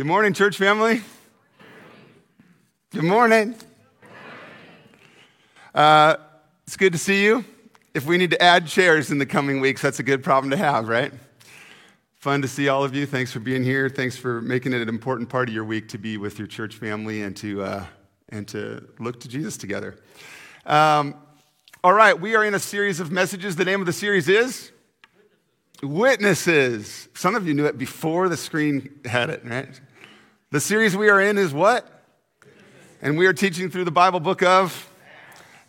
Good morning, church family. Good morning. Uh, it's good to see you. If we need to add chairs in the coming weeks, that's a good problem to have, right? Fun to see all of you. Thanks for being here. Thanks for making it an important part of your week to be with your church family and to, uh, and to look to Jesus together. Um, all right, we are in a series of messages. The name of the series is Witnesses. Some of you knew it before the screen had it, right? The series we are in is what? And we are teaching through the Bible book of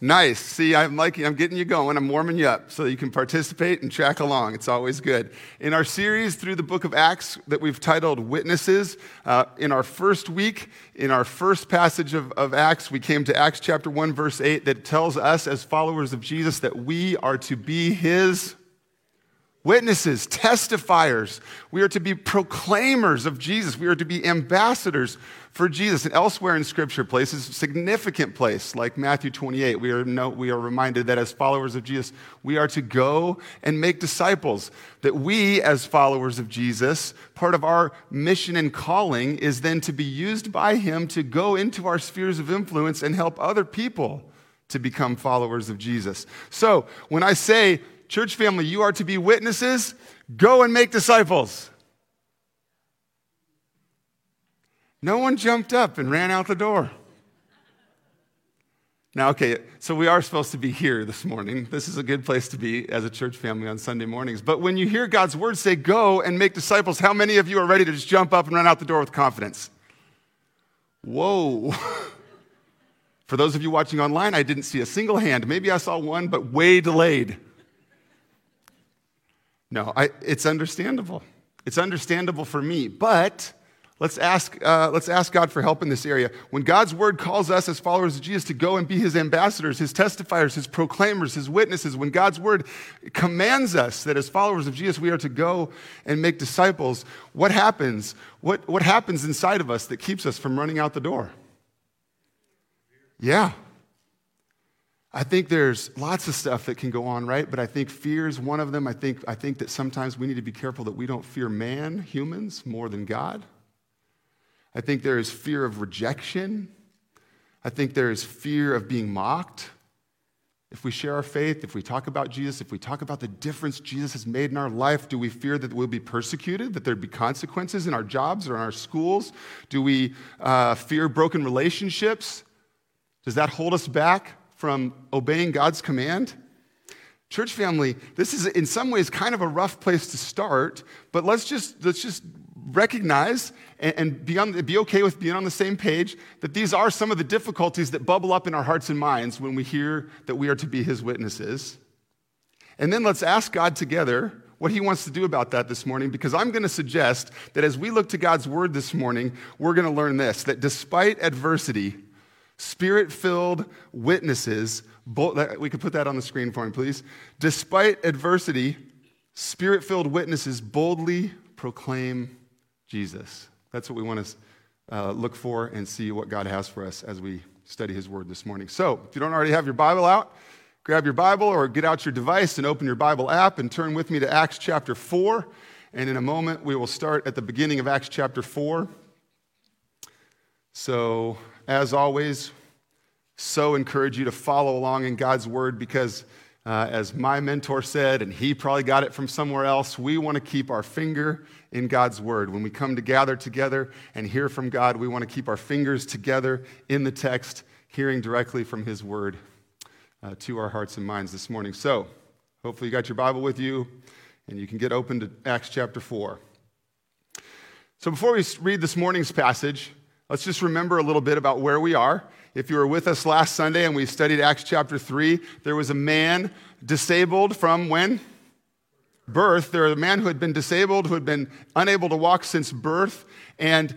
Nice. See, I'm liking, I'm getting you going. I'm warming you up so you can participate and track along. It's always good. In our series through the book of Acts that we've titled Witnesses, uh, in our first week, in our first passage of, of Acts, we came to Acts chapter 1, verse 8, that tells us as followers of Jesus that we are to be his witnesses, testifiers. We are to be proclaimers of Jesus. We are to be ambassadors for Jesus. And elsewhere in Scripture, places, significant place like Matthew 28, we are, no, we are reminded that as followers of Jesus, we are to go and make disciples. That we, as followers of Jesus, part of our mission and calling is then to be used by Him to go into our spheres of influence and help other people to become followers of Jesus. So when I say Church family, you are to be witnesses. Go and make disciples. No one jumped up and ran out the door. Now, okay, so we are supposed to be here this morning. This is a good place to be as a church family on Sunday mornings. But when you hear God's word say, go and make disciples, how many of you are ready to just jump up and run out the door with confidence? Whoa. For those of you watching online, I didn't see a single hand. Maybe I saw one, but way delayed. No, I, it's understandable. It's understandable for me, but let's ask, uh, let's ask God for help in this area. When God's word calls us as followers of Jesus to go and be his ambassadors, his testifiers, his proclaimers, his witnesses, when God's word commands us that as followers of Jesus we are to go and make disciples, what happens? What, what happens inside of us that keeps us from running out the door? Yeah, I think there's lots of stuff that can go on, right? But I think fear is one of them. I think, I think that sometimes we need to be careful that we don't fear man, humans, more than God. I think there is fear of rejection. I think there is fear of being mocked. If we share our faith, if we talk about Jesus, if we talk about the difference Jesus has made in our life, do we fear that we'll be persecuted, that there'd be consequences in our jobs or in our schools? Do we uh, fear broken relationships? Does that hold us back? From obeying God's command? Church family, this is in some ways kind of a rough place to start, but let's just, let's just recognize and, and be, on, be okay with being on the same page that these are some of the difficulties that bubble up in our hearts and minds when we hear that we are to be his witnesses. And then let's ask God together what he wants to do about that this morning because I'm going to suggest that as we look to God's word this morning, we're going to learn this that despite adversity, spirit filled witnesses. Bold, We could put that on the screen for me, please. Despite adversity, spirit filled witnesses boldly proclaim Jesus. That's what we want to uh, look for and see what God has for us as we study His Word this morning. So, if you don't already have your Bible out, grab your Bible or get out your device and open your Bible app and turn with me to Acts chapter 4. And in a moment, we will start at the beginning of Acts chapter 4. So, as always, so encourage you to follow along in God's word because, uh, as my mentor said, and he probably got it from somewhere else, we want to keep our finger in God's word. When we come to gather together and hear from God, we want to keep our fingers together in the text, hearing directly from his word uh, to our hearts and minds this morning. So, hopefully, you got your Bible with you and you can get open to Acts chapter 4. So, before we read this morning's passage, Let's just remember a little bit about where we are. If you were with us last Sunday and we studied Acts chapter 3, there was a man disabled from when? Birth. There was a man who had been disabled, who had been unable to walk since birth. And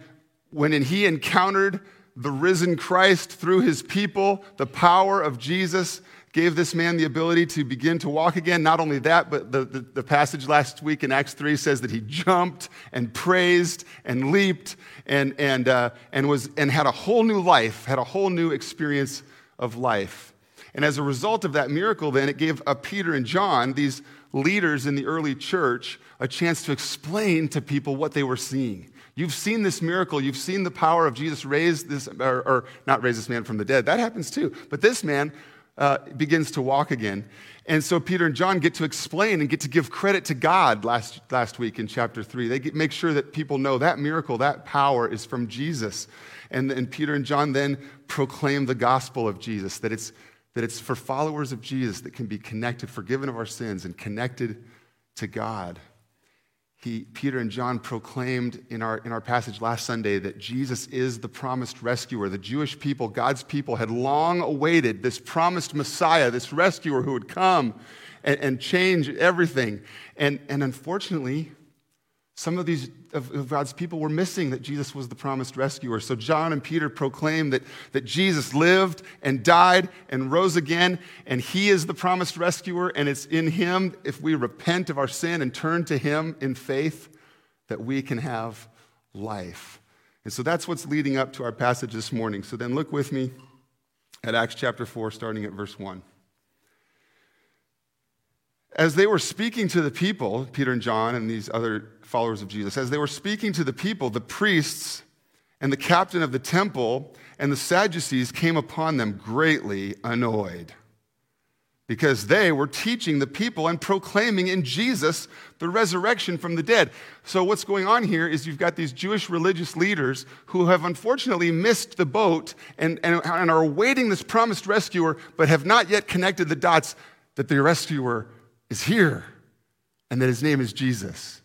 when he encountered the risen Christ through his people, the power of Jesus gave this man the ability to begin to walk again. Not only that, but the, the, the, passage last week in Acts 3 says that he jumped and praised and leaped and, and, uh, and, was, and had a whole new life, had a whole new experience of life. And as a result of that miracle, then, it gave uh, Peter and John, these leaders in the early church, a chance to explain to people what they were seeing. You've seen this miracle. You've seen the power of Jesus raise this, or, or not raise this man from the dead. That happens too. But this man uh, begins to walk again. And so Peter and John get to explain and get to give credit to God last, last week in chapter 3. They get, make sure that people know that miracle, that power is from Jesus. And, and Peter and John then proclaim the gospel of Jesus, that it's, that it's for followers of Jesus that can be connected, forgiven of our sins, and connected to God he, Peter and John proclaimed in our, in our passage last Sunday that Jesus is the promised rescuer. The Jewish people, God's people, had long awaited this promised Messiah, this rescuer who would come and, and change everything. And, and unfortunately, some of these of, God's people were missing that Jesus was the promised rescuer. So John and Peter proclaimed that, that Jesus lived and died and rose again, and he is the promised rescuer, and it's in him, if we repent of our sin and turn to him in faith, that we can have life. And so that's what's leading up to our passage this morning. So then look with me at Acts chapter 4, starting at verse 1. As they were speaking to the people, Peter and John and these other followers of Jesus, as they were speaking to the people, the priests and the captain of the temple and the Sadducees came upon them greatly annoyed because they were teaching the people and proclaiming in Jesus the resurrection from the dead. So, what's going on here is you've got these Jewish religious leaders who have unfortunately missed the boat and, and, and are awaiting this promised rescuer, but have not yet connected the dots that the rescuer is here and that his name is Jesus.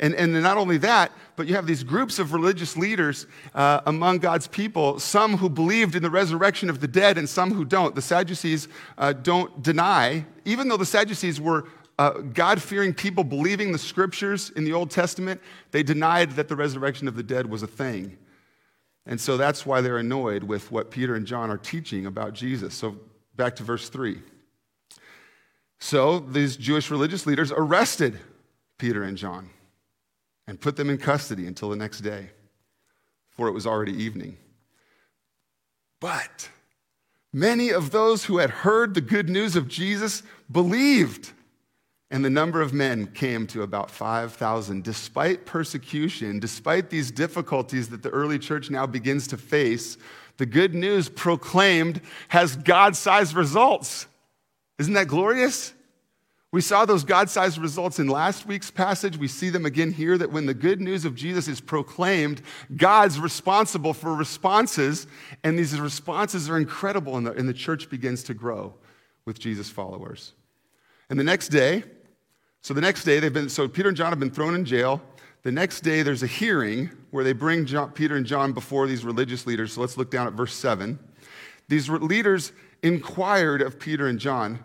And, and not only that, but you have these groups of religious leaders uh, among God's people, some who believed in the resurrection of the dead and some who don't. The Sadducees uh, don't deny, even though the Sadducees were uh, God fearing people believing the scriptures in the Old Testament, they denied that the resurrection of the dead was a thing. And so that's why they're annoyed with what Peter and John are teaching about Jesus. So back to verse 3. So these Jewish religious leaders arrested Peter and John and put them in custody until the next day, for it was already evening. But many of those who had heard the good news of Jesus believed, and the number of men came to about 5,000. Despite persecution, despite these difficulties that the early church now begins to face, the good news proclaimed has God sized results. Isn't that glorious? We saw those God sized results in last week's passage. We see them again here that when the good news of Jesus is proclaimed, God's responsible for responses, and these responses are incredible, and the, and the church begins to grow with Jesus' followers. And the next day, so the next day, they've been, so Peter and John have been thrown in jail. The next day, there's a hearing where they bring John, Peter and John before these religious leaders. So let's look down at verse 7. These leaders inquired of Peter and John,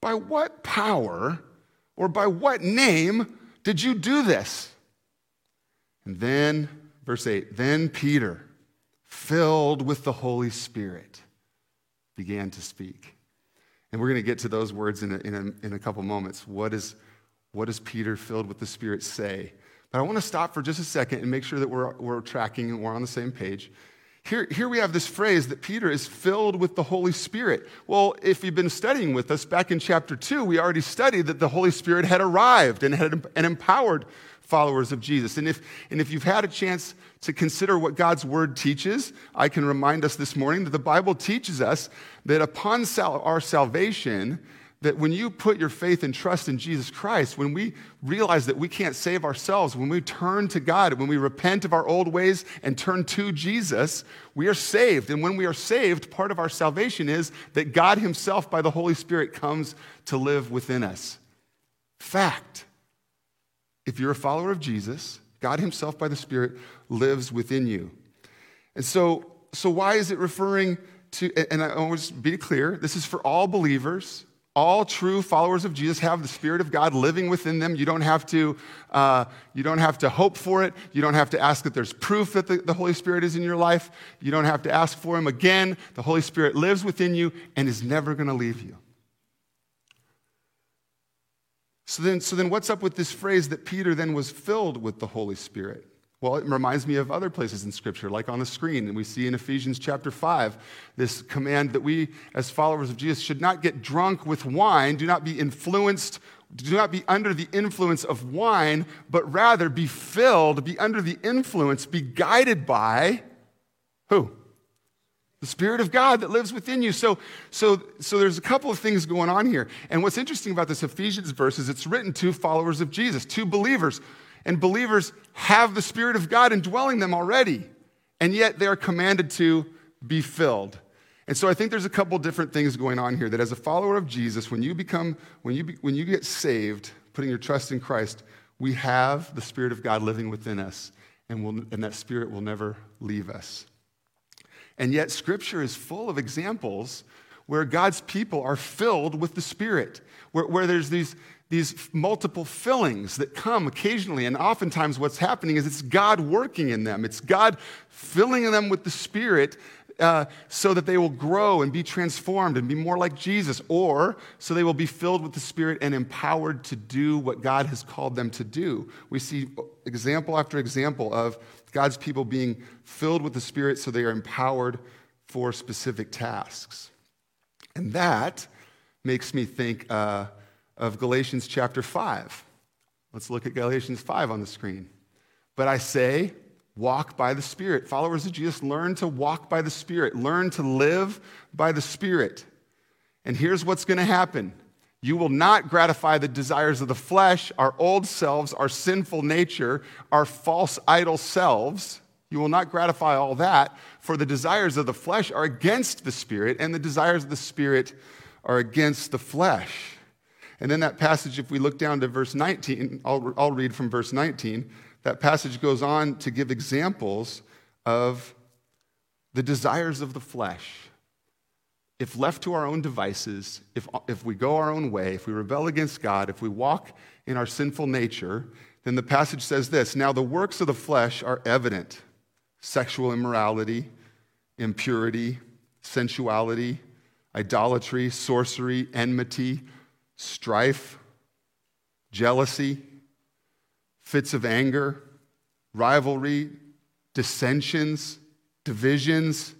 By what power or by what name did you do this? And then, verse 8, then Peter, filled with the Holy Spirit, began to speak. And we're going to get to those words in a, in a, in a couple moments. What, is, what does Peter, filled with the Spirit, say? But I want to stop for just a second and make sure that we're, we're tracking and we're on the same page. Here, here we have this phrase that Peter is filled with the Holy Spirit. Well, if you've been studying with us back in chapter 2, we already studied that the Holy Spirit had arrived and had and empowered followers of Jesus. And if, and if you've had a chance to consider what God's word teaches, I can remind us this morning that the Bible teaches us that upon sal- our salvation, that when you put your faith and trust in Jesus Christ, when we realize that we can't save ourselves, when we turn to God, when we repent of our old ways and turn to Jesus, we are saved. And when we are saved, part of our salvation is that God Himself, by the Holy Spirit, comes to live within us. Fact. If you're a follower of Jesus, God Himself, by the Spirit, lives within you. And so, so why is it referring to, and I always be clear, this is for all believers all true followers of Jesus have the Spirit of God living within them. You don't have to, uh, you don't have to hope for it. You don't have to ask that there's proof that the, the Holy Spirit is in your life. You don't have to ask for Him again. The Holy Spirit lives within you and is never going to leave you. So then, so then, what's up with this phrase that Peter then was filled with the Holy Spirit? Well, it reminds me of other places in Scripture, like on the screen. And we see in Ephesians chapter 5 this command that we, as followers of Jesus, should not get drunk with wine, do not be influenced Do not be under the influence of wine, but rather be filled, be under the influence, be guided by who? The Spirit of God that lives within you. So, so, so there's a couple of things going on here. And what's interesting about this Ephesians verse is it's written to followers of Jesus, to believers. And believers have the Spirit of God indwelling them already. And yet they are commanded to be filled. And so I think there's a couple different things going on here that as a follower of Jesus, when you become, when you, be, when you get saved, putting your trust in Christ, we have the Spirit of God living within us, and, we'll, and that Spirit will never leave us. And yet, Scripture is full of examples where God's people are filled with the Spirit, where, where there's these, these multiple fillings that come occasionally. And oftentimes, what's happening is it's God working in them, it's God filling them with the Spirit. Uh, so that they will grow and be transformed and be more like Jesus, or so they will be filled with the Spirit and empowered to do what God has called them to do. We see example after example of God's people being filled with the Spirit so they are empowered for specific tasks. And that makes me think uh, of Galatians chapter 5. Let's look at Galatians 5 on the screen. But I say, walk by the Spirit. Followers of Jesus, learn to walk by the Spirit, learn to live by the Spirit. And here's what's going to happen you will not gratify the desires of the flesh, our old selves, our sinful nature, our false idol selves. You will not gratify all that, for the desires of the flesh are against the spirit, and the desires of the spirit are against the flesh. And then that passage, if we look down to verse 19, I'll, I'll read from verse 19. That passage goes on to give examples of the desires of the flesh if left to our own devices, if, if we go our own way, if we rebel against God, if we walk in our sinful nature, then the passage says this Now the works of the flesh are evident sexual immorality, impurity, sensuality, idolatry, sorcery, enmity, strife, jealousy, fits of anger, rivalry, dissensions, divisions,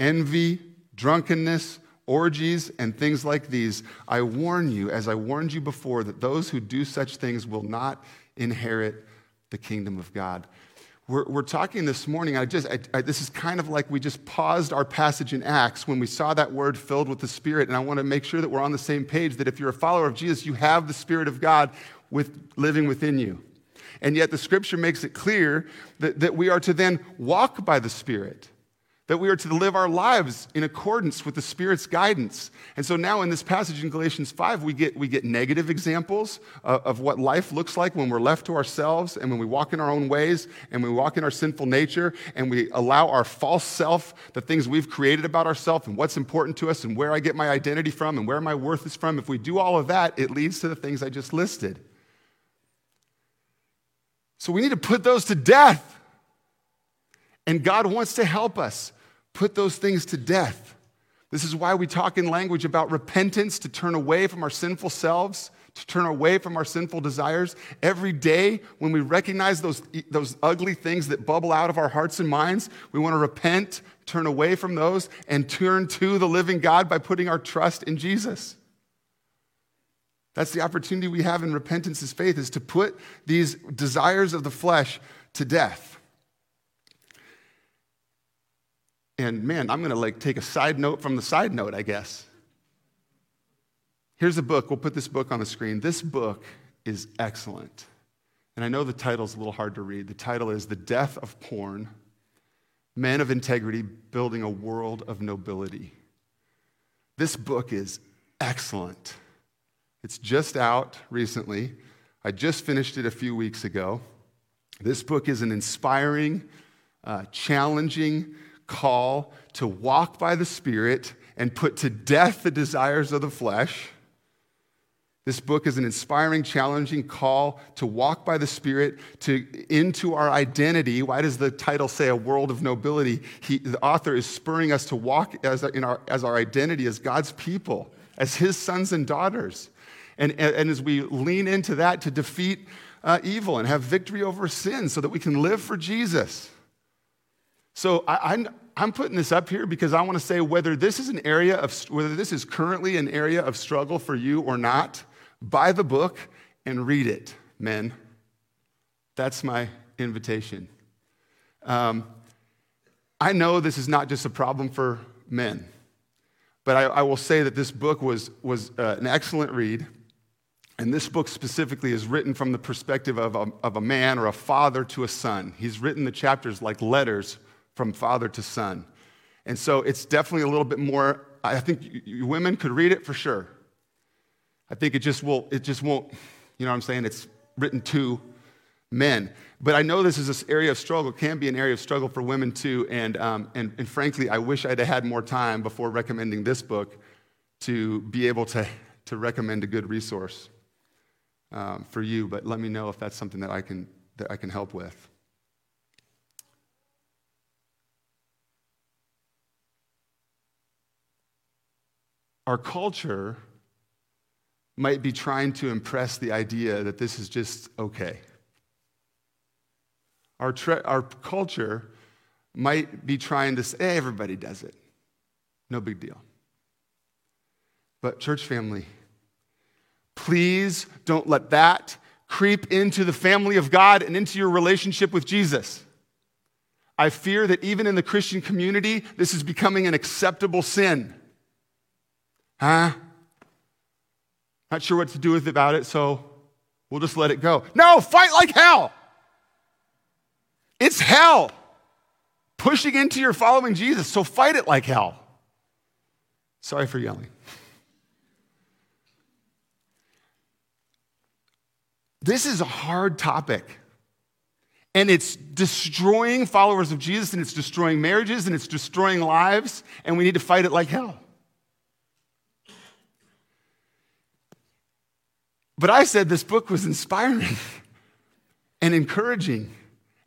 envy drunkenness, orgies, and things like these. I warn you, as I warned you before, that those who do such things will not inherit the kingdom of God. We're, we're talking this morning, I just, I, I, this is kind of like we just paused our passage in Acts when we saw that word filled with the Spirit. And I want to make sure that we're on the same page, that if you're a follower of Jesus, you have the Spirit of God with, living within you. And yet the scripture makes it clear that, that we are to then walk by the Spirit that we are to live our lives in accordance with the Spirit's guidance. And so now in this passage in Galatians 5, we get, we get negative examples of, of, what life looks like when we're left to ourselves and when we walk in our own ways and we walk in our sinful nature and we allow our false self, the things we've created about ourselves and what's important to us and where I get my identity from and where my worth is from. If we do all of that, it leads to the things I just listed. So we need to put those to death. And God wants to help us put those things to death. This is why we talk in language about repentance to turn away from our sinful selves, to turn away from our sinful desires. Every day, when we recognize those, those ugly things that bubble out of our hearts and minds, we want to repent, turn away from those, and turn to the living God by putting our trust in Jesus. That's the opportunity we have in repentance as faith, is to put these desires of the flesh to death. And man, I'm going to like take a side note from the side note, I guess. Here's a book. We'll put this book on the screen. This book is excellent. And I know the title's a little hard to read. The title is The Death of Porn Men of Integrity Building a World of Nobility. This book is excellent. It's just out recently. I just finished it a few weeks ago. This book is an inspiring, uh, challenging, call to walk by the Spirit and put to death the desires of the flesh. This book is an inspiring, challenging call to walk by the Spirit to, into our identity. Why does the title say a world of nobility? He, the author is spurring us to walk as, in our, as our identity as God's people, as his sons and daughters. And, and, and as we lean into that to defeat uh, evil and have victory over sin so that we can live for Jesus. So I, am I'm, I'm putting this up here because I want to say whether this is an area of, whether this is currently an area of struggle for you or not, Buy the book and read it, men. That's my invitation. Um, I know this is not just a problem for men, but I, I will say that this book was, was uh, an excellent read. And this book specifically is written from the perspective of a, of a man or a father to a son. He's written the chapters like letters from father to son. And so it's definitely a little bit more, I think you, you women could read it for sure. I think it just will, it just won't, you know what I'm saying? It's written to men. But I know this is this area of struggle, can be an area of struggle for women too. And, um, and, and frankly, I wish I'd had more time before recommending this book to be able to, to recommend a good resource um, for you. But let me know if that's something that I can, that I can help with. Our culture might be trying to impress the idea that this is just okay. Our, tre- our culture might be trying to say, hey, everybody does it. No big deal. But, church family, please don't let that creep into the family of God and into your relationship with Jesus. I fear that even in the Christian community, this is becoming an acceptable sin. Huh? Not sure what to do with about it, so we'll just let it go. No, fight like hell. It's hell pushing into your following Jesus, so fight it like hell. Sorry for yelling. This is a hard topic. And it's destroying followers of Jesus, and it's destroying marriages, and it's destroying lives, and we need to fight it like hell. But I said this book was inspiring and encouraging.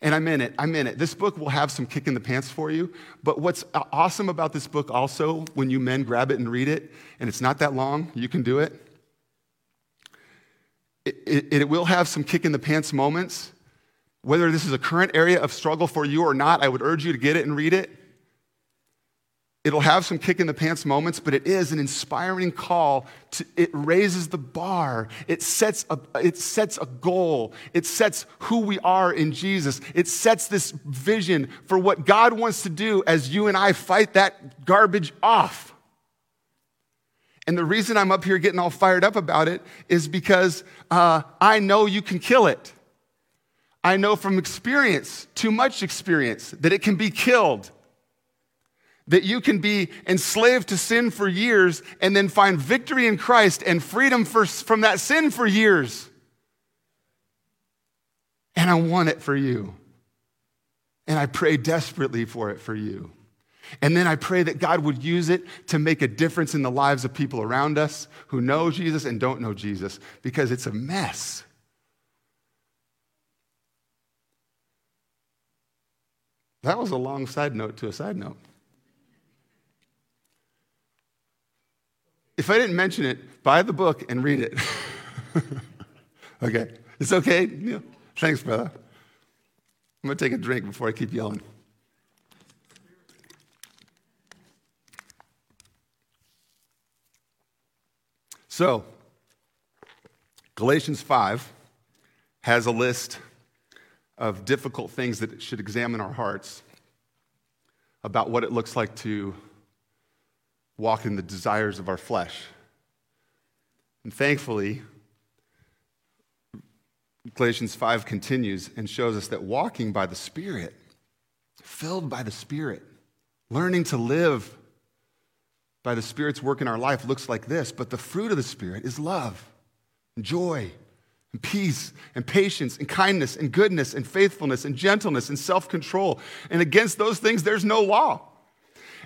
And I'm in it. I'm in it. This book will have some kick in the pants for you. But what's awesome about this book also, when you men grab it and read it, and it's not that long, you can do it. It, it, it will have some kick in the pants moments. Whether this is a current area of struggle for you or not, I would urge you to get it and read it. It'll have some kick in the pants moments, but it is an inspiring call. To, it raises the bar. It sets, a, it sets a goal. It sets who we are in Jesus. It sets this vision for what God wants to do as you and I fight that garbage off. And the reason I'm up here getting all fired up about it is because uh, I know you can kill it. I know from experience, too much experience, that it can be killed that you can be enslaved to sin for years and then find victory in Christ and freedom for, from that sin for years. And I want it for you. And I pray desperately for it for you. And then I pray that God would use it to make a difference in the lives of people around us who know Jesus and don't know Jesus because it's a mess. That was a long side note to a side note. If I didn't mention it, buy the book and read it. okay. It's okay? Thanks, brother. I'm going to take a drink before I keep yelling. So, Galatians 5 has a list of difficult things that should examine our hearts about what it looks like to walk in the desires of our flesh. And thankfully, Galatians 5 continues and shows us that walking by the Spirit, filled by the Spirit, learning to live by the Spirit's work in our life looks like this. But the fruit of the Spirit is love, and joy, and peace, and patience, and kindness, and goodness, and faithfulness, and gentleness, and self control. And against those things, there's no law.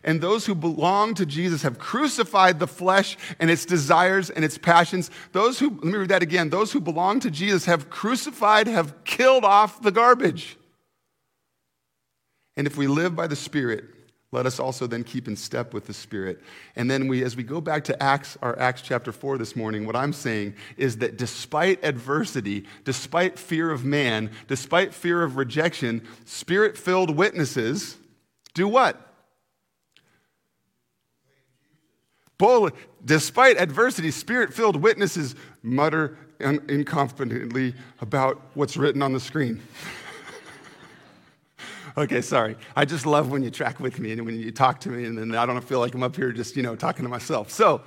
And those who belong to Jesus have crucified the flesh and its desires and its passions. Those who, let me read that again. Those who belong to Jesus have crucified, have killed off the garbage. And if we live by the Spirit, let us also then keep in step with the Spirit. And then we, as we go back to Acts, our Acts chapter 4 this morning, what I'm saying is that despite adversity, despite fear of man, despite fear of rejection, spirit filled witnesses do what? Boldly, despite adversity, spirit filled witnesses mutter inconfidently about what's written on the screen. okay, sorry. I just love when you track with me and when you talk to me, and then I don't feel like I'm up here just, you know, talking to myself. So,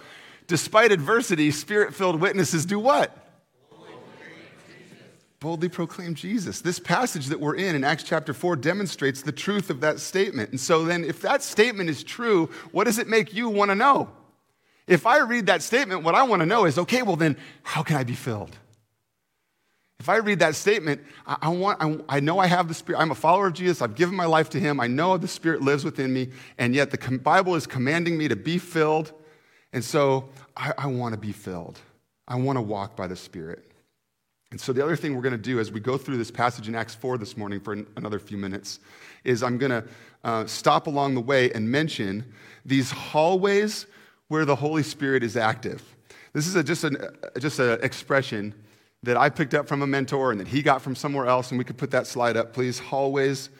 despite adversity, spirit filled witnesses do what? boldly proclaim Jesus. This passage that we're in in Acts chapter 4 demonstrates the truth of that statement. And so then, if that statement is true, what does it make you want to know? If I read that statement, what I want to know is okay, well, then how can I be filled? If I read that statement, I, want, I, I, know I have the Spirit. I'm a follower of Jesus. I've given my life to Him. I know the Spirit lives within me. And yet the Bible is commanding me to be filled. And so I, I want to be filled. I want to walk by the Spirit. And so, the other thing we're going to do as we go through this passage in Acts 4 this morning for another few minutes is I'm going to uh, stop along the way and mention these hallways where the Holy Spirit is active. This is a, just an just an expression that I picked up from a mentor and that he got from somewhere else, and we could put that slide up, please. Hallways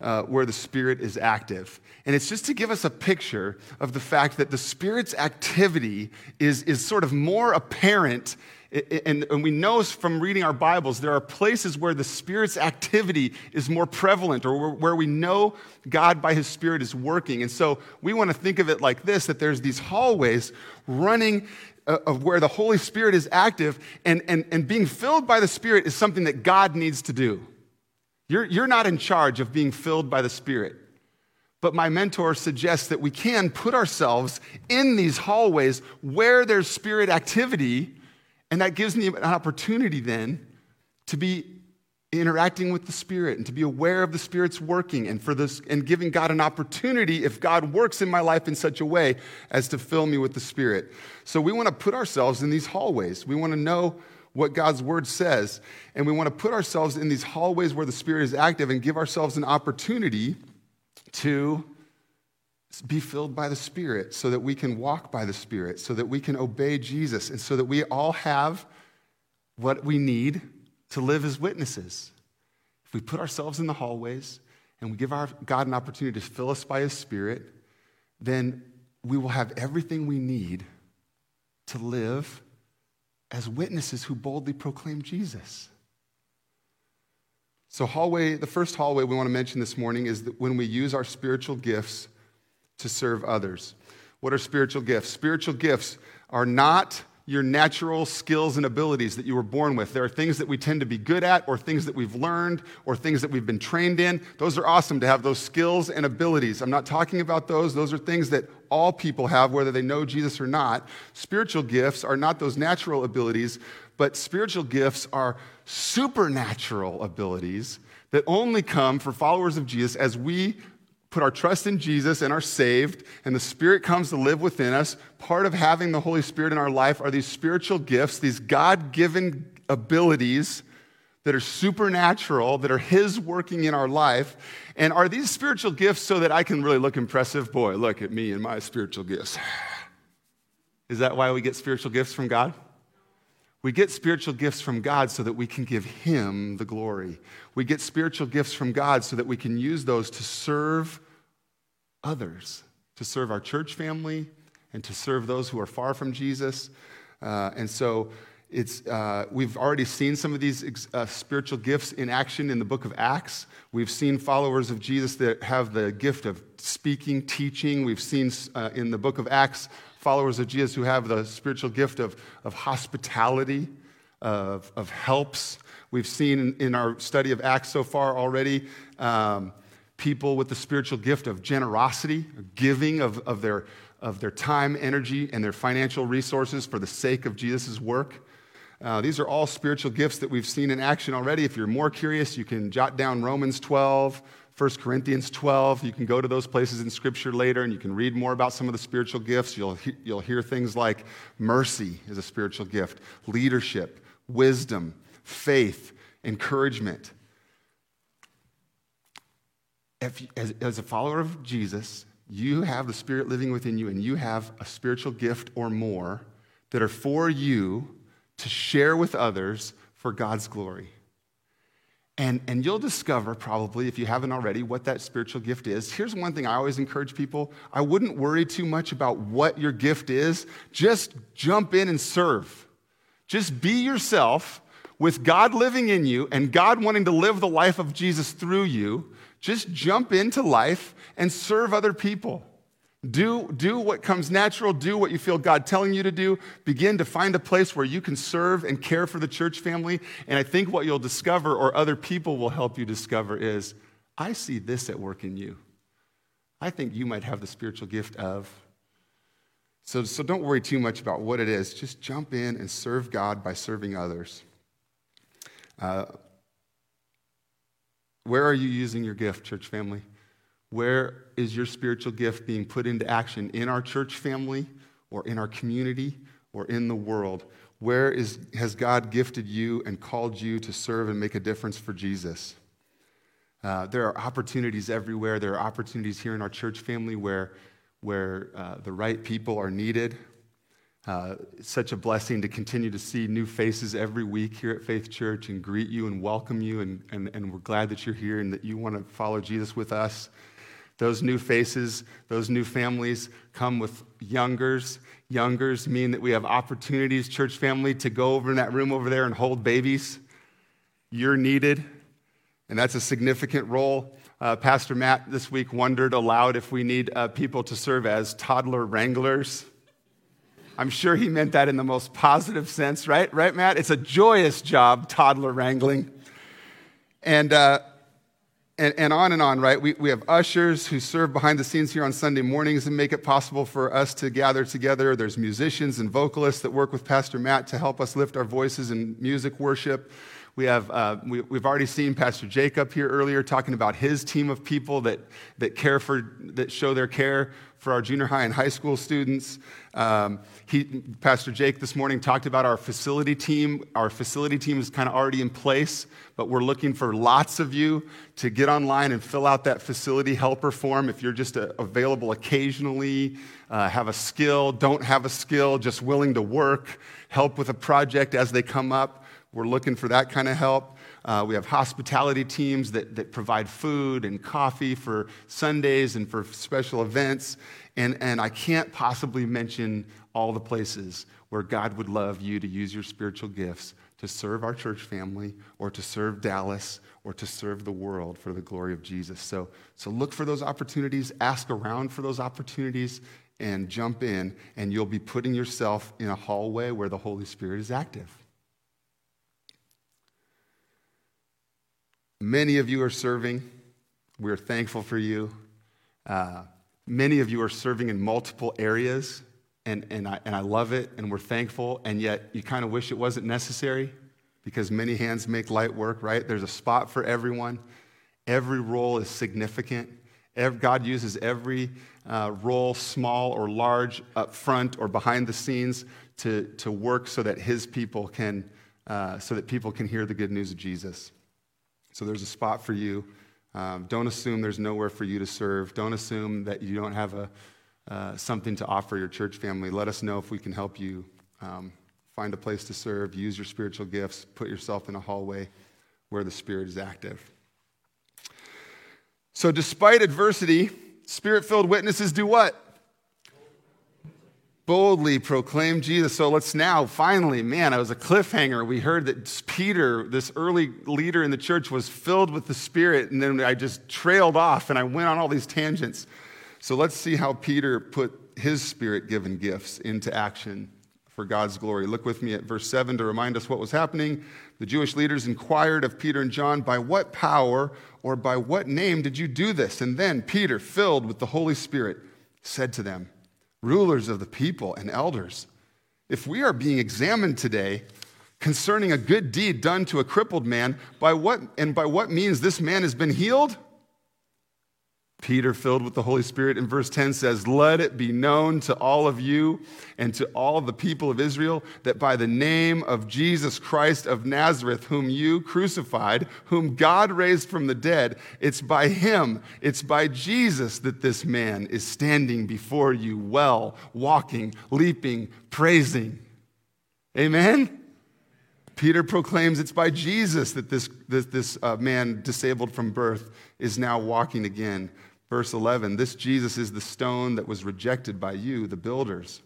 uh, where the Spirit is active. And it's just to give us a picture of the fact that the Spirit's activity is, is sort of more apparent and, we know from reading our Bibles, there are places where the Spirit's activity is more prevalent or where we know God by His Spirit is working. And so we want to think of it like this that there's these hallways running uh, of where the Holy Spirit is active, and, and, and being filled by the Spirit is something that God needs to do. You're, you're not in charge of being filled by the Spirit. But my mentor suggests that we can put ourselves in these hallways where there's spirit activity and that gives me an opportunity then to be interacting with the Spirit and to be aware of the Spirit's working and for this and giving God an opportunity if God works in my life in such a way as to fill me with the Spirit. So we want to put ourselves in these hallways. We want to know what God's word says, and we want to put ourselves in these hallways where the Spirit is active and give ourselves an opportunity to be filled by the Spirit so that we can walk by the Spirit, so that we can obey Jesus, and so that we all have what we need to live as witnesses. If we put ourselves in the hallways and we give our God an opportunity to fill us by His Spirit, then we will have everything we need to live as witnesses who boldly proclaim Jesus. So, hallway, the first hallway we want to mention this morning is that when we use our spiritual gifts to serve others. What are spiritual gifts? Spiritual gifts are not your natural skills and abilities that you were born with. There are things that we tend to be good at, or things that we've learned, or things that we've been trained in. Those are awesome to have those skills and abilities. I'm not talking about those. Those are things that all people have, whether they know Jesus or not. Spiritual gifts are not those natural abilities, but spiritual gifts are supernatural abilities that only come for followers of Jesus as we put our trust in Jesus and are saved, and the Spirit comes to live within us, part of having the Holy Spirit in our life are these spiritual gifts, these God given abilities that are supernatural, that are His working in our life. And are these spiritual gifts so that I can really look impressive? Boy, look at me and my spiritual gifts. Is that why we get spiritual gifts from God? We get spiritual gifts from God so that we can give Him the glory. We get spiritual gifts from God so that we can use those to serve others, to serve our church family, and to serve those who are far from Jesus. Uh, and so it's, uh, we've already seen some of these uh, spiritual gifts in action in the book of Acts. We've seen followers of Jesus that have the gift of speaking, teaching. We've seen uh, in the book of Acts followers of Jesus who have the spiritual gift of, of hospitality, of, of helps. We've seen in, in our study of Acts so far already. Um, people with the spiritual gift of generosity, giving of, of, their, of their time, energy, and their financial resources for the sake of Jesus' work. Uh, these are all spiritual gifts that we've seen in action already. If you're more curious, you can jot down Romans 12, 1 Corinthians 12. You can go to those places in Scripture later and you can read more about some of the spiritual gifts. You'll, he- you'll hear things like mercy is a spiritual gift, leadership, wisdom, faith, encouragement if, as, as a follower of Jesus, you have the Spirit living within you and you have a spiritual gift or more that are for you to share with others for God's glory. And, and you'll discover, probably, if you haven't already, what that spiritual gift is. Here's one thing I always encourage people I wouldn't worry too much about what your gift is. Just jump in and serve. Just be yourself with God living in you and God wanting to live the life of Jesus through you. Just jump into life and serve other people. Do, do what comes natural, do what you feel God telling you to do. Begin to find a place where you can serve and care for the church family. And I think what you'll discover, or other people will help you discover, is I see this at work in you. I think you might have the spiritual gift of. So, so don't worry too much about what it is. Just jump in and serve God by serving others. Uh, where are you using your gift, church family? Where is your spiritual gift being put into action in our church family or in our community or in the world? Where is, has God gifted you and called you to serve and make a difference for Jesus? Uh, there are opportunities everywhere. There are opportunities here in our church family where, where uh, the right people are needed. Uh, it's such a blessing to continue to see new faces every week here at Faith Church and greet you and welcome you. And, and, and we're glad that you're here and that you want to follow Jesus with us. Those new faces, those new families come with youngers. Youngers mean that we have opportunities, church family, to go over in that room over there and hold babies. You're needed, and that's a significant role. Uh, Pastor Matt this week wondered aloud if we need uh, people to serve as toddler wranglers. I'm sure he meant that in the most positive sense, right? Right, Matt? It's a joyous job, toddler wrangling. And uh, and, and on and on, right? We, we have ushers who serve behind the scenes here on Sunday mornings and make it possible for us to gather together. There's musicians and vocalists that work with Pastor Matt to help us lift our voices in music worship. We have, uh, we, have already seen Pastor Jacob here earlier talking about his team of people that, that care for, that show their care for our junior high and high school students. Um, he, Pastor Jake this morning talked about our facility team. Our facility team is kind of already in place, but we're looking for lots of you to get online and fill out that facility helper form if you're just uh, available occasionally, uh, have a skill, don't have a skill, just willing to work, help with a project as they come up. We're looking for that kind of help. Uh, we have hospitality teams that, that provide food and coffee for Sundays and for special events. And, and I can't possibly mention all the places where God would love you to use your spiritual gifts to serve our church family or to serve Dallas or to serve the world for the glory of Jesus. So, so look for those opportunities, ask around for those opportunities, and jump in, and you'll be putting yourself in a hallway where the Holy Spirit is active. Many of you are serving. We're thankful for you. Uh, many of you are serving in multiple areas, and, and, I, and I love it, and we're thankful, and yet you kind of wish it wasn't necessary because many hands make light work, right? There's a spot for everyone. Every role is significant. God uses every uh, role, small or large, up front or behind the scenes, to, to work so that His people can, uh, so that people can hear the good news of Jesus. So there's a spot for you. Um, don't assume there's nowhere for you to serve. Don't assume that you don't have a, uh, something to offer your church family. Let us know if we can help you um, find a place to serve, use your spiritual gifts, put yourself in a hallway where the Spirit is active. So, despite adversity, spirit filled witnesses do what? Boldly proclaim Jesus. So let's now finally, man, it was a cliffhanger. We heard that Peter, this early leader in the church, was filled with the Spirit, and then I just trailed off and I went on all these tangents. So let's see how Peter put his Spirit given gifts into action for God's glory. Look with me at verse 7 to remind us what was happening. The Jewish leaders inquired of Peter and John, By what power or by what name did you do this? And then Peter, filled with the Holy Spirit, said to them, rulers of the people, and elders. If we are being examined today concerning a good deed done to a crippled man, by what and by what means this man has been healed, Peter, filled with the Holy Spirit, in verse 10 says, Let it be known to all of you and to all the people of Israel that by the name of Jesus Christ of Nazareth, whom you crucified, whom God raised from the dead, it's by him, it's by Jesus that this man is standing before you well, walking, leaping, praising. Amen? Peter proclaims it's by Jesus that this, this, this uh, man disabled from birth is now walking again. Verse 11 This Jesus is the stone that was rejected by you, the builders,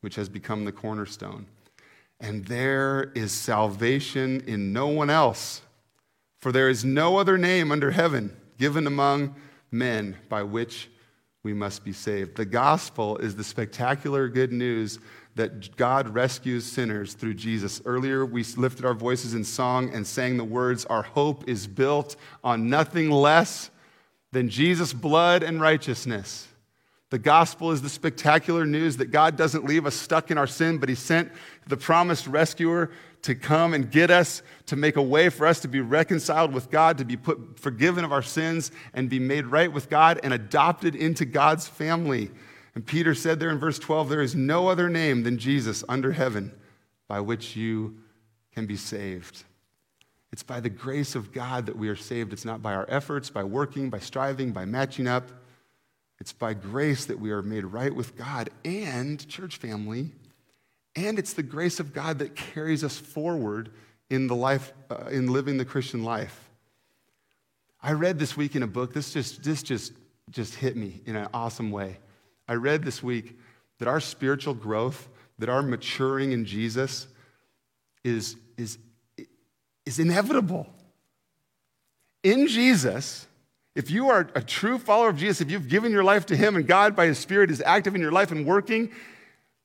which has become the cornerstone. And there is salvation in no one else, for there is no other name under heaven given among men by which we must be saved. The gospel is the spectacular good news that God rescues sinners through Jesus. Earlier, we lifted our voices in song and sang the words, Our hope is built on nothing less than Jesus' blood and righteousness. The gospel is the spectacular news that God doesn't leave us stuck in our sin, but He sent the promised rescuer to come and get us, to make a way for us to be reconciled with God, to be put forgiven of our sins, and be made right with God and adopted into God's family. And Peter said there in verse 12, There is no other name than Jesus under heaven by which you can be saved. It's by the grace of God that we are saved. It's not by our efforts, by working, by striving, by matching up. It's by grace that we are made right with God and, church family, and it's the grace of God that carries us forward in the life, uh, in living the Christian life. I read this week in a book, this just, this just, just hit me in an awesome way. I read this week that our spiritual growth, that our maturing in Jesus is, is, is inevitable. In Jesus, if you are a true follower of Jesus, if you've given your life to Him and God by His Spirit is active in your life and working,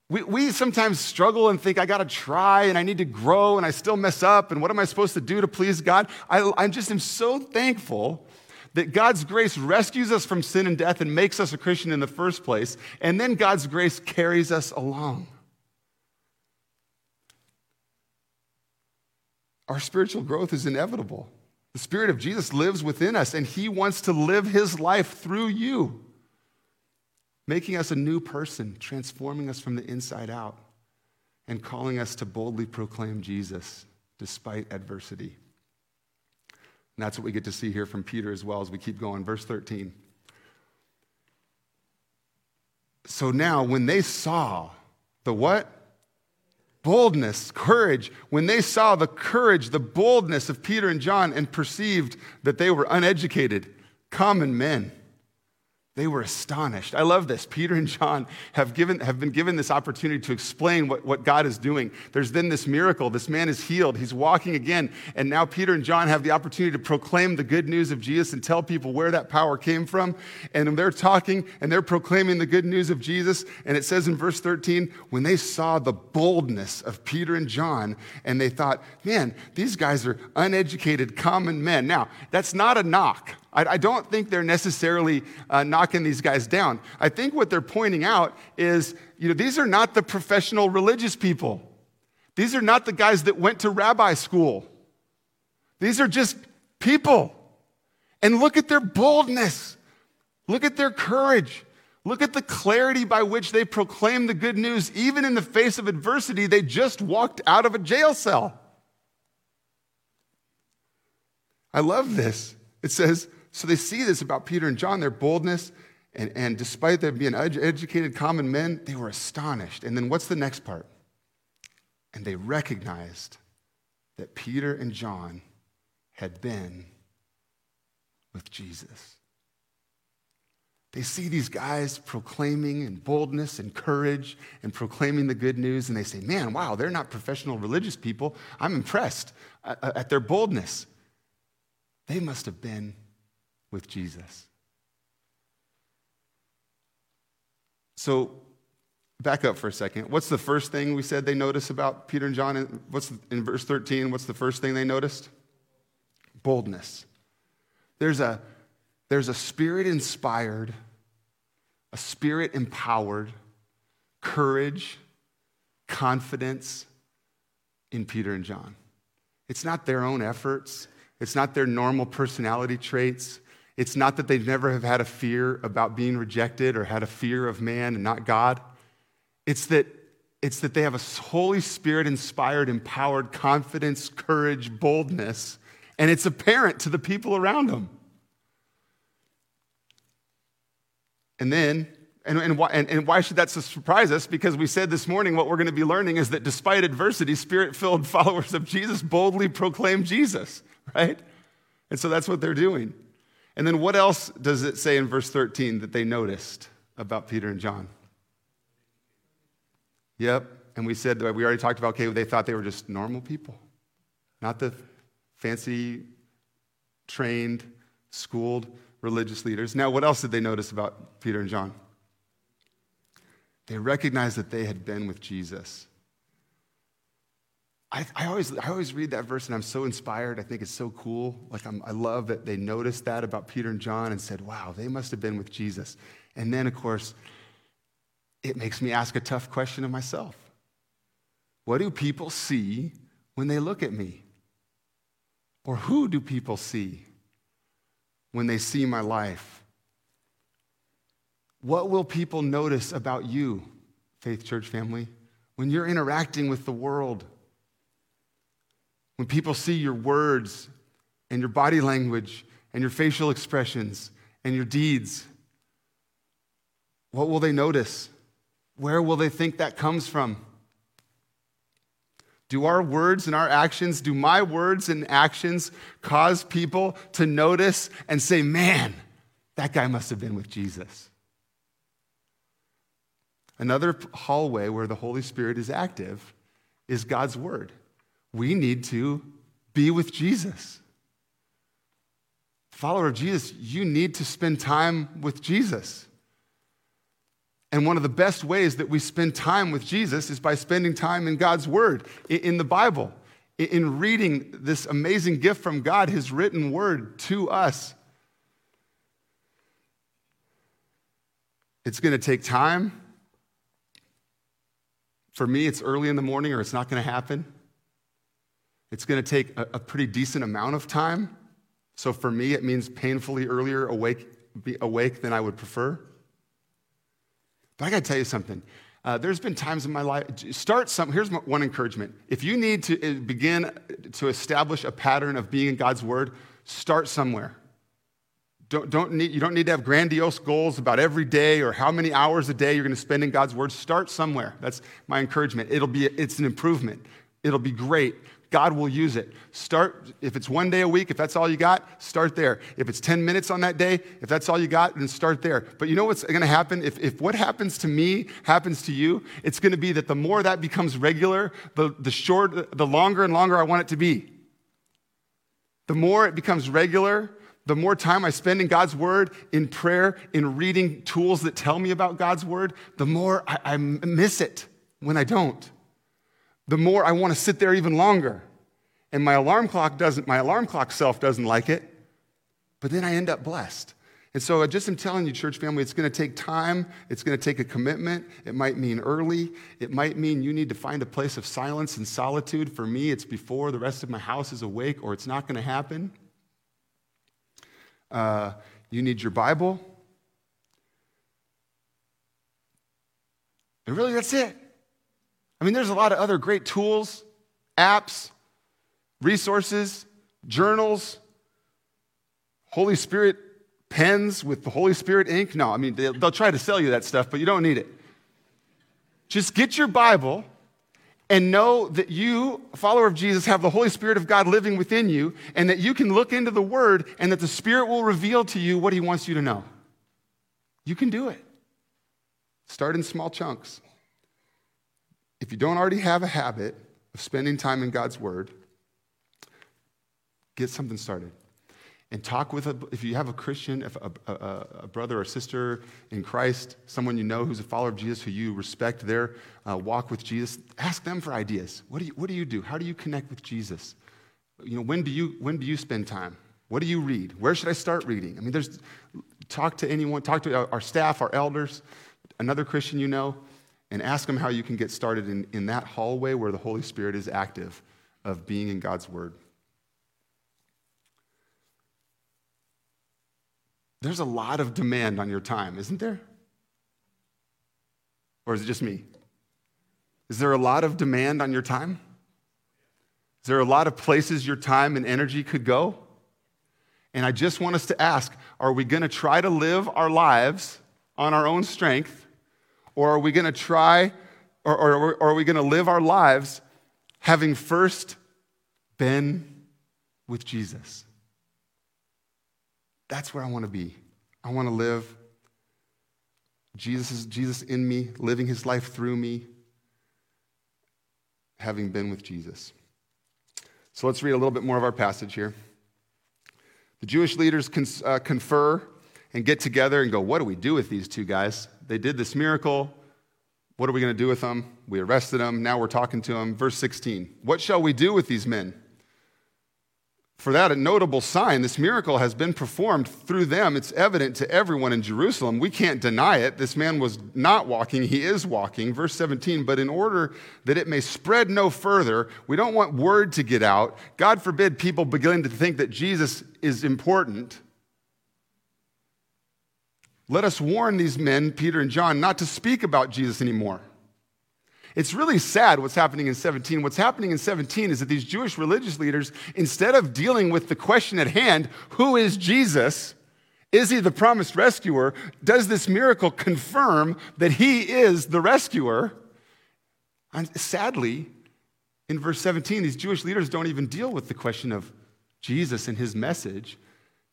we, we sometimes struggle and think, I got to try and I need to grow and I still mess up and what am I supposed to do to please God? I, I just am so thankful that God's grace rescues us from sin and death and makes us a Christian in the first place, and then God's grace carries us along. Our spiritual growth is inevitable. The Spirit of Jesus lives within us, and He wants to live His life through you making us a new person, transforming us from the inside out, and calling us to boldly proclaim Jesus despite adversity. And that's what we get to see here from Peter as well as we keep going. Verse 13. So now, when they saw the what? Boldness, courage, when they saw the courage, the boldness of Peter and John and perceived that they were uneducated, common men they were astonished. I love this. Peter and John have, given, have been given this opportunity to explain what, what God is doing. There's then this miracle. This man is healed. He's walking again. And now Peter and John have the opportunity to proclaim the good news of Jesus and tell people where that power came from. And they're talking and they're proclaiming the good news of Jesus. And it says in verse 13, when they saw the boldness of Peter and John, and they thought, man, these guys are uneducated, common men. Now, that's not a knock I, I don't think they're necessarily uh, knocking these guys down. I think what they're pointing out is, you know, these are not the professional religious people. These are not the guys that went to rabbi school. These are just people. And look at their boldness. Look at their courage. Look at the clarity by which they proclaim the good news, even in the face of adversity. They just walked out of a jail cell. I love this. It says, so they see this about Peter and John, their boldness, and, and despite them being educated common men, they were astonished. And then what's the next part? And they recognized that Peter and John had been with Jesus. They see these guys proclaiming in boldness and courage and proclaiming the good news, and they say, Man, wow, they're not professional religious people. I'm impressed uh, uh, at their boldness. They must have been with Jesus. So, back up for a second. What's the first thing we said they noticed about Peter and John? What's in verse 13? What's the first thing they noticed? Boldness. There's a, there's a spirit inspired, a spirit empowered, courage, confidence in Peter and John. It's not their own efforts, it's not their normal personality traits. It's not that they never have had a fear about being rejected or had a fear of man and not God. It's that, it's that they have a Holy Spirit inspired, empowered confidence, courage, boldness, and it's apparent to the people around them. And then, And, and, why, and, and why should that surprise us? Because we said this morning what we're going to be learning is that despite adversity, spirit filled followers of Jesus boldly proclaim Jesus, right? And so that's what they're doing. And then what else does it say in verse 13 that they noticed about Peter and John? Yep. And we said, that we already talked about, okay, they thought they were just normal people, not the fancy, trained, schooled religious leaders. Now, what else did they notice about Peter and John? They recognized that they had been with Jesus. I, I, always, I always read that verse and I'm so inspired. I think it's so cool. Like, I'm, I love that they noticed that about Peter and John and said, wow, they must have been with Jesus. And then, of course, it makes me ask a tough question of myself What do people see when they look at me? Or who do people see when they see my life? What will people notice about you, Faith Church family, when you're interacting with the world? When people see your words and your body language and your facial expressions and your deeds, what will they notice? Where will they think that comes from? Do our words and our actions, do my words and actions cause people to notice and say, man, that guy must have been with Jesus? Another hallway where the Holy Spirit is active is God's Word. We need to be with Jesus. Follower of Jesus, you need to spend time with Jesus. And one of the best ways that we spend time with Jesus is by spending time in God's Word, in the Bible, in reading this amazing gift from God, His written Word to us. It's going to take time. For me, it's early in the morning or it's not going to happen. It's going to take a, a, pretty decent amount of time. So for me, it means painfully earlier awake, awake than I would prefer. But I got to tell you something. Uh, there's been times in my life, start some, here's one encouragement. If you need to uh, begin to establish a pattern of being in God's Word, start somewhere. Don't, don't need, you don't need to have grandiose goals about every day or how many hours a day you're going to spend in God's Word. Start somewhere. That's my encouragement. It'll be, it's an improvement. It'll be great. God will use it. Start, if it's one day a week, if that's all you got, start there. If it's 10 minutes on that day, if that's all you got, then start there. But you know what's going to happen? If, if what happens to me happens to you, it's going to be that the more that becomes regular, the, the short, the longer and longer I want it to be. The more it becomes regular, the more time I spend in God's Word, in prayer, in reading tools that tell me about God's Word, the more I, I miss it when I don't the more I want to sit there even longer. And my alarm clock doesn't, my alarm clock self doesn't like it, but then I end up blessed. And so I just am telling you, church family, it's going to take time. It's going to take a commitment. It might mean early. It might mean you need to find a place of silence and solitude. For me, it's before the rest of my house is awake, or it's not going to happen. Uh, you need your Bible. And really, that's it. I mean, there's a lot of other great tools, apps, resources, journals, Holy Spirit pens with the Holy Spirit ink. No, I mean, they'll, try to sell you that stuff, but you don't need it. Just get your Bible and know that you, follower of Jesus, have the Holy Spirit of God living within you, and that you can look into the Word and that the Spirit will reveal to you what He wants you to know. You can do it. Start in small chunks if you don't already have a habit of spending time in God's Word, get something started. And talk with, a, if you have a Christian, if a, a, a, brother or sister in Christ, someone you know who's a follower of Jesus, who you respect their uh, walk with Jesus, ask them for ideas. What do, you, what do you do? How do you connect with Jesus? You know, when do you, when do you spend time? What do you read? Where should I start reading? I mean, there's, talk to anyone, talk to our, our staff, our elders, another Christian you know and ask them how you can get started in, in that hallway where the Holy Spirit is active of being in God's Word. There's a lot of demand on your time, isn't there? Or is it just me? Is there a lot of demand on your time? Is there a lot of places your time and energy could go? And I just want us to ask are we going to try to live our lives on our own strength, or are we going to try, or, or, or are we going to live our lives having first been with Jesus? That's where I want to be. I want to live Jesus, is Jesus in me, living his life through me, having been with Jesus. So let's read a little bit more of our passage here. The Jewish leaders cons- uh, confer and get together and go, What do we do with these two guys? They did this miracle. What are we going to do with them? We arrested them. Now we're talking to them. Verse 16 What shall we do with these men? For that, a notable sign, this miracle has been performed through them. It's evident to everyone in Jerusalem. We can't deny it. This man was not walking, he is walking. Verse 17, but in order that it may spread no further, we don't want word to get out. God forbid people begin to think that Jesus is important. Let us warn these men, Peter and John, not to speak about Jesus anymore. It's really sad what's happening in 17. What's happening in 17 is that these Jewish religious leaders, instead of dealing with the question at hand, who is Jesus? Is he the promised rescuer? Does this miracle confirm that he is the rescuer? And sadly, in verse 17, these Jewish leaders don't even deal with the question of Jesus and his message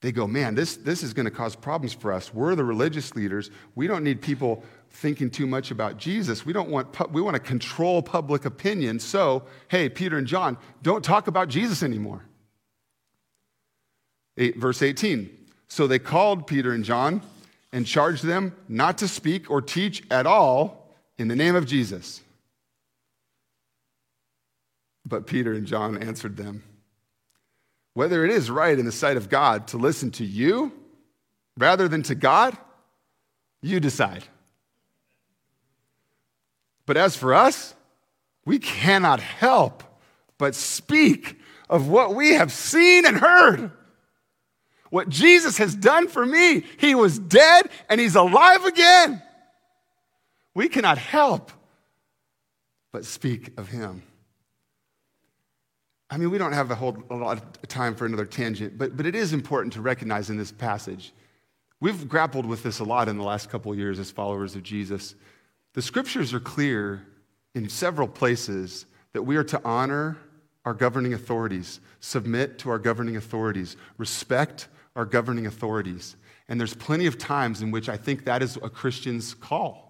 they go, man, this, this is going to cause problems for us. We're the religious leaders. We don't need people thinking too much about Jesus. We don't want, we want to control public opinion. So, hey, Peter and John, don't talk about Jesus anymore. Eight, verse 18. So they called Peter and John and charged them not to speak or teach at all in the name of Jesus. But Peter and John answered them whether it is right in the sight of God to listen to you rather than to God, you decide. But as for us, we cannot help but speak of what we have seen and heard. What Jesus has done for me. He was dead and he's alive again. We cannot help but speak of him. I mean, we don't have a whole a lot of time for another tangent, but, but it is important to recognize in this passage. We've grappled with this a lot in the last couple years as followers of Jesus. The scriptures are clear in several places that we are to honor our governing authorities, submit to our governing authorities, respect our governing authorities. And there's plenty of times in which I think that is a Christian's call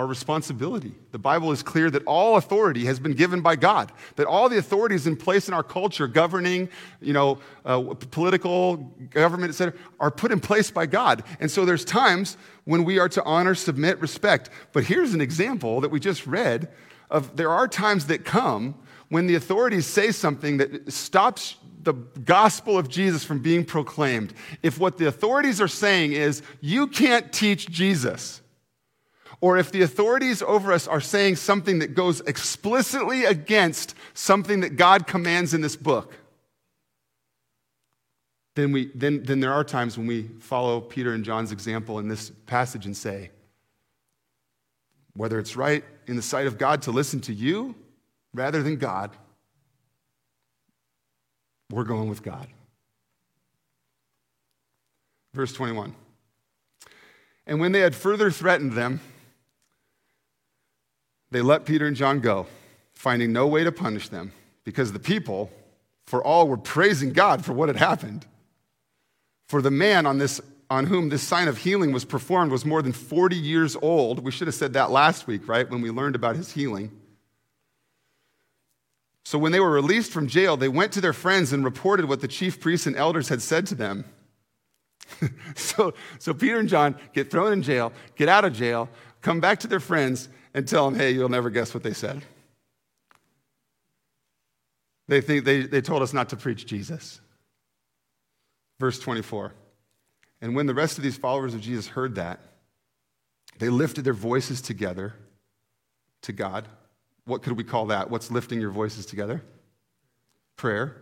our responsibility. The Bible is clear that all authority has been given by God, that all the authorities in place in our culture, governing, you know, uh, political, government, etc., are put in place by God. And so there's times when we are to honor, submit, respect. But here's an example that we just read of there are times that come when the authorities say something that stops the gospel of Jesus from being proclaimed. If what the authorities are saying is, you can't teach Jesus, or if the authorities over us are saying something that goes explicitly against something that God commands in this book, then, we, then, then there are times when we follow Peter and John's example in this passage and say, whether it's right in the sight of God to listen to you rather than God, we're going with God. Verse 21. And when they had further threatened them, they let Peter and John go, finding no way to punish them because the people, for all, were praising God for what had happened. For the man on, this, on whom this sign of healing was performed was more than 40 years old. We should have said that last week, right, when we learned about his healing. So when they were released from jail, they went to their friends and reported what the chief priests and elders had said to them. so, so Peter and John get thrown in jail, get out of jail, come back to their friends, and tell them, hey, you'll never guess what they said. They think they, they told us not to preach Jesus. Verse 24. And when the rest of these followers of Jesus heard that, they lifted their voices together to God. What could we call that? What's lifting your voices together? Prayer.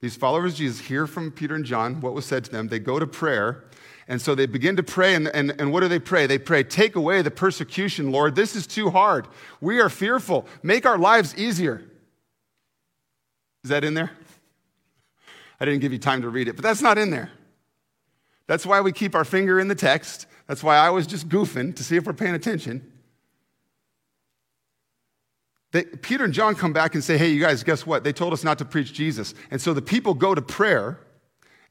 These followers of Jesus hear from Peter and John what was said to them. They go to prayer and so they begin to pray, and, and, and what do they pray? They pray, Take away the persecution, Lord. This is too hard. We are fearful. Make our lives easier. Is that in there? I didn't give you time to read it, but that's not in there. That's why we keep our finger in the text. That's why I was just goofing to see if we're paying attention. They, Peter and John come back and say, Hey, you guys, guess what? They told us not to preach Jesus. And so the people go to prayer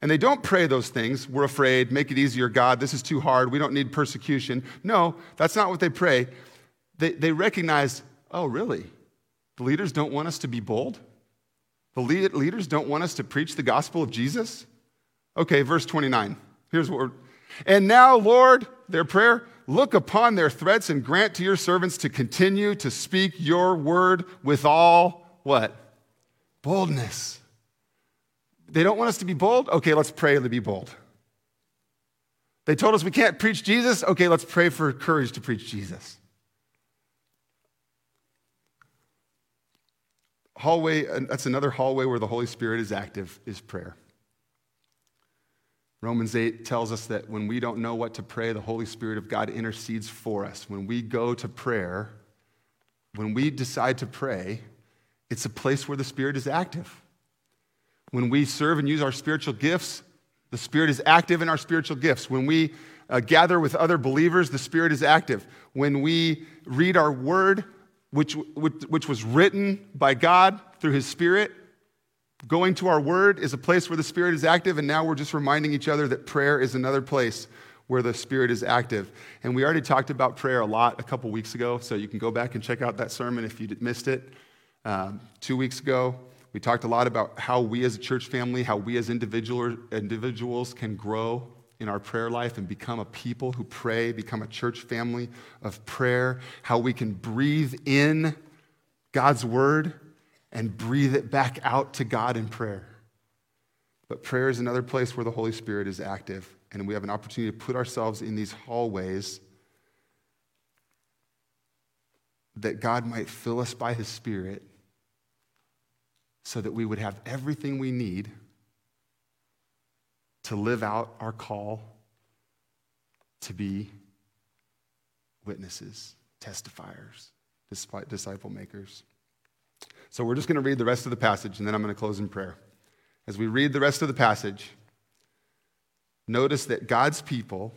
and they don't pray those things. We're afraid, make it easier, God, this is too hard, we don't need persecution. No, that's not what they pray. They, they recognize, oh, really? The leaders don't want us to be bold? The lead, leaders don't want us to preach the gospel of Jesus? Okay, verse 29. Here's what we're, and now, Lord, their prayer, look upon their threats and grant to your servants to continue to speak your word with all what? Boldness. They don't want us to be bold? Okay, let's pray to be bold. They told us we can't preach Jesus? Okay, let's pray for courage to preach Jesus. Hallway, that's another hallway where the Holy Spirit is active, is prayer. Romans 8 tells us that when we don't know what to pray, the Holy Spirit of God intercedes for us. When we go to prayer, when we decide to pray, it's a place where the Spirit is active. When we serve and use our spiritual gifts, the Spirit is active in our spiritual gifts. When we uh, gather with other believers, the Spirit is active. When we read our word, which, which, which was written by God through His Spirit, Going to our word is a place where the Spirit is active, and now we're just reminding each other that prayer is another place where the Spirit is active. And we already talked about prayer a lot a couple weeks ago, so you can go back and check out that sermon if you missed it. Um, two weeks ago, we talked a lot about how we as a church family, how we as individual, individuals can grow in our prayer life and become a people who pray, become a church family of prayer, how we can breathe in God's word and breathe it back out to God in prayer. But prayer is another place where the Holy Spirit is active, and we have an opportunity to put ourselves in these hallways that God might fill us by His Spirit so that we would have everything we need to live out our call to be witnesses, testifiers, disciple makers. So we're just going to read the rest of the passage and then I'm going to close in prayer. As we read the rest of the passage, notice that God's people,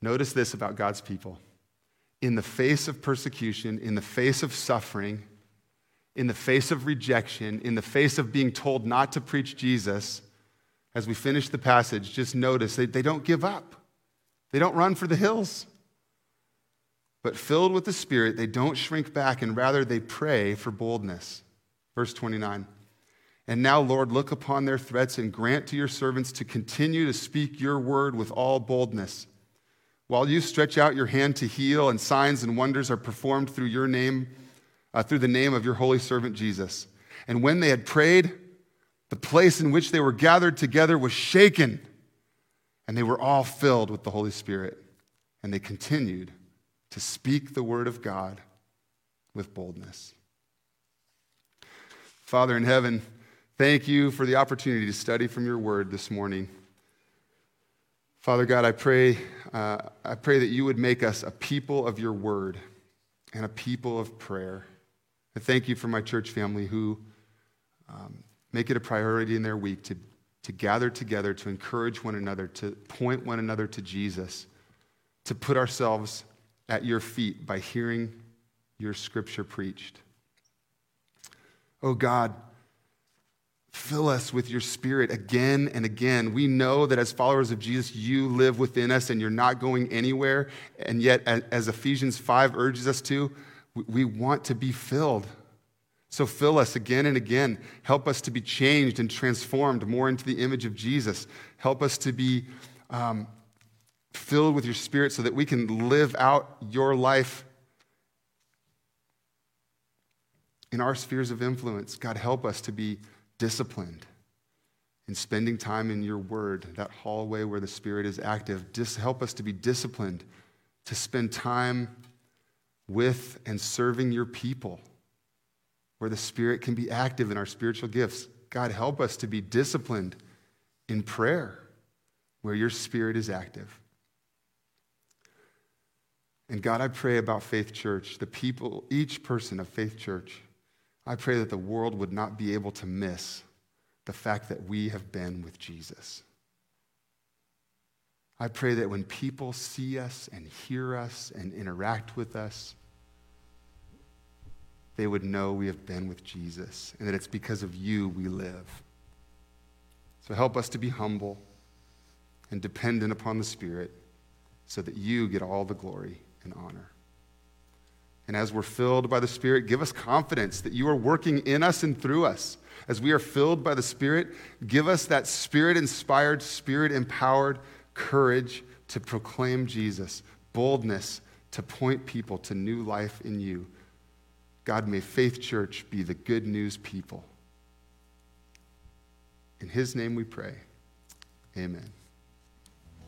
notice this about God's people. In the face of persecution, in the face of suffering, in the face of rejection, in the face of being told not to preach Jesus, as we finish the passage, just notice they, they don't give up. They don't run for the hills. But filled with the Spirit, they don't shrink back, and rather they pray for boldness. Verse 29. And now, Lord, look upon their threats and grant to your servants to continue to speak your word with all boldness. While you stretch out your hand to heal, and signs and wonders are performed through your name, uh, through the name of your holy servant Jesus. And when they had prayed, the place in which they were gathered together was shaken, and they were all filled with the Holy Spirit. And they continued to speak the word of God with boldness. Father in heaven, thank you for the opportunity to study from your word this morning. Father God, I pray, uh, I pray that you would make us a people of your word and a people of prayer. I thank you for my church family who um, make it a priority in their week to, to gather together, to encourage one another, to point one another to Jesus, to put ourselves at your feet by hearing your scripture preached. Oh God, fill us with your spirit again and again. We know that as followers of Jesus, you live within us and you're not going anywhere. And yet, as Ephesians 5 urges us to, we want to be filled. So fill us again and again. Help us to be changed and transformed more into the image of Jesus. Help us to be um, filled with your spirit so that we can live out your life in our spheres of influence. God, help us to be disciplined in spending time in your word, that hallway where the Spirit is active. Just help us to be disciplined to spend time with and serving your people, where the Spirit can be active in our spiritual gifts. God, help us to be disciplined in prayer, where your Spirit is active. And God, I pray about Faith Church, the people, each person of Faith Church. I pray that the world would not be able to miss the fact that we have been with Jesus. I pray that when people see us and hear us and interact with us, they would know we have been with Jesus and that it's because of you we live. So help us to be humble and dependent upon the Spirit so that you get all the glory and honor. And as we're filled by the Spirit, give us confidence that you are working in us and through us. As we are filled by the Spirit, give us that Spirit inspired, Spirit empowered courage to proclaim Jesus, boldness to point people to new life in you. God, may Faith Church be the good news people. In His name we pray. Amen.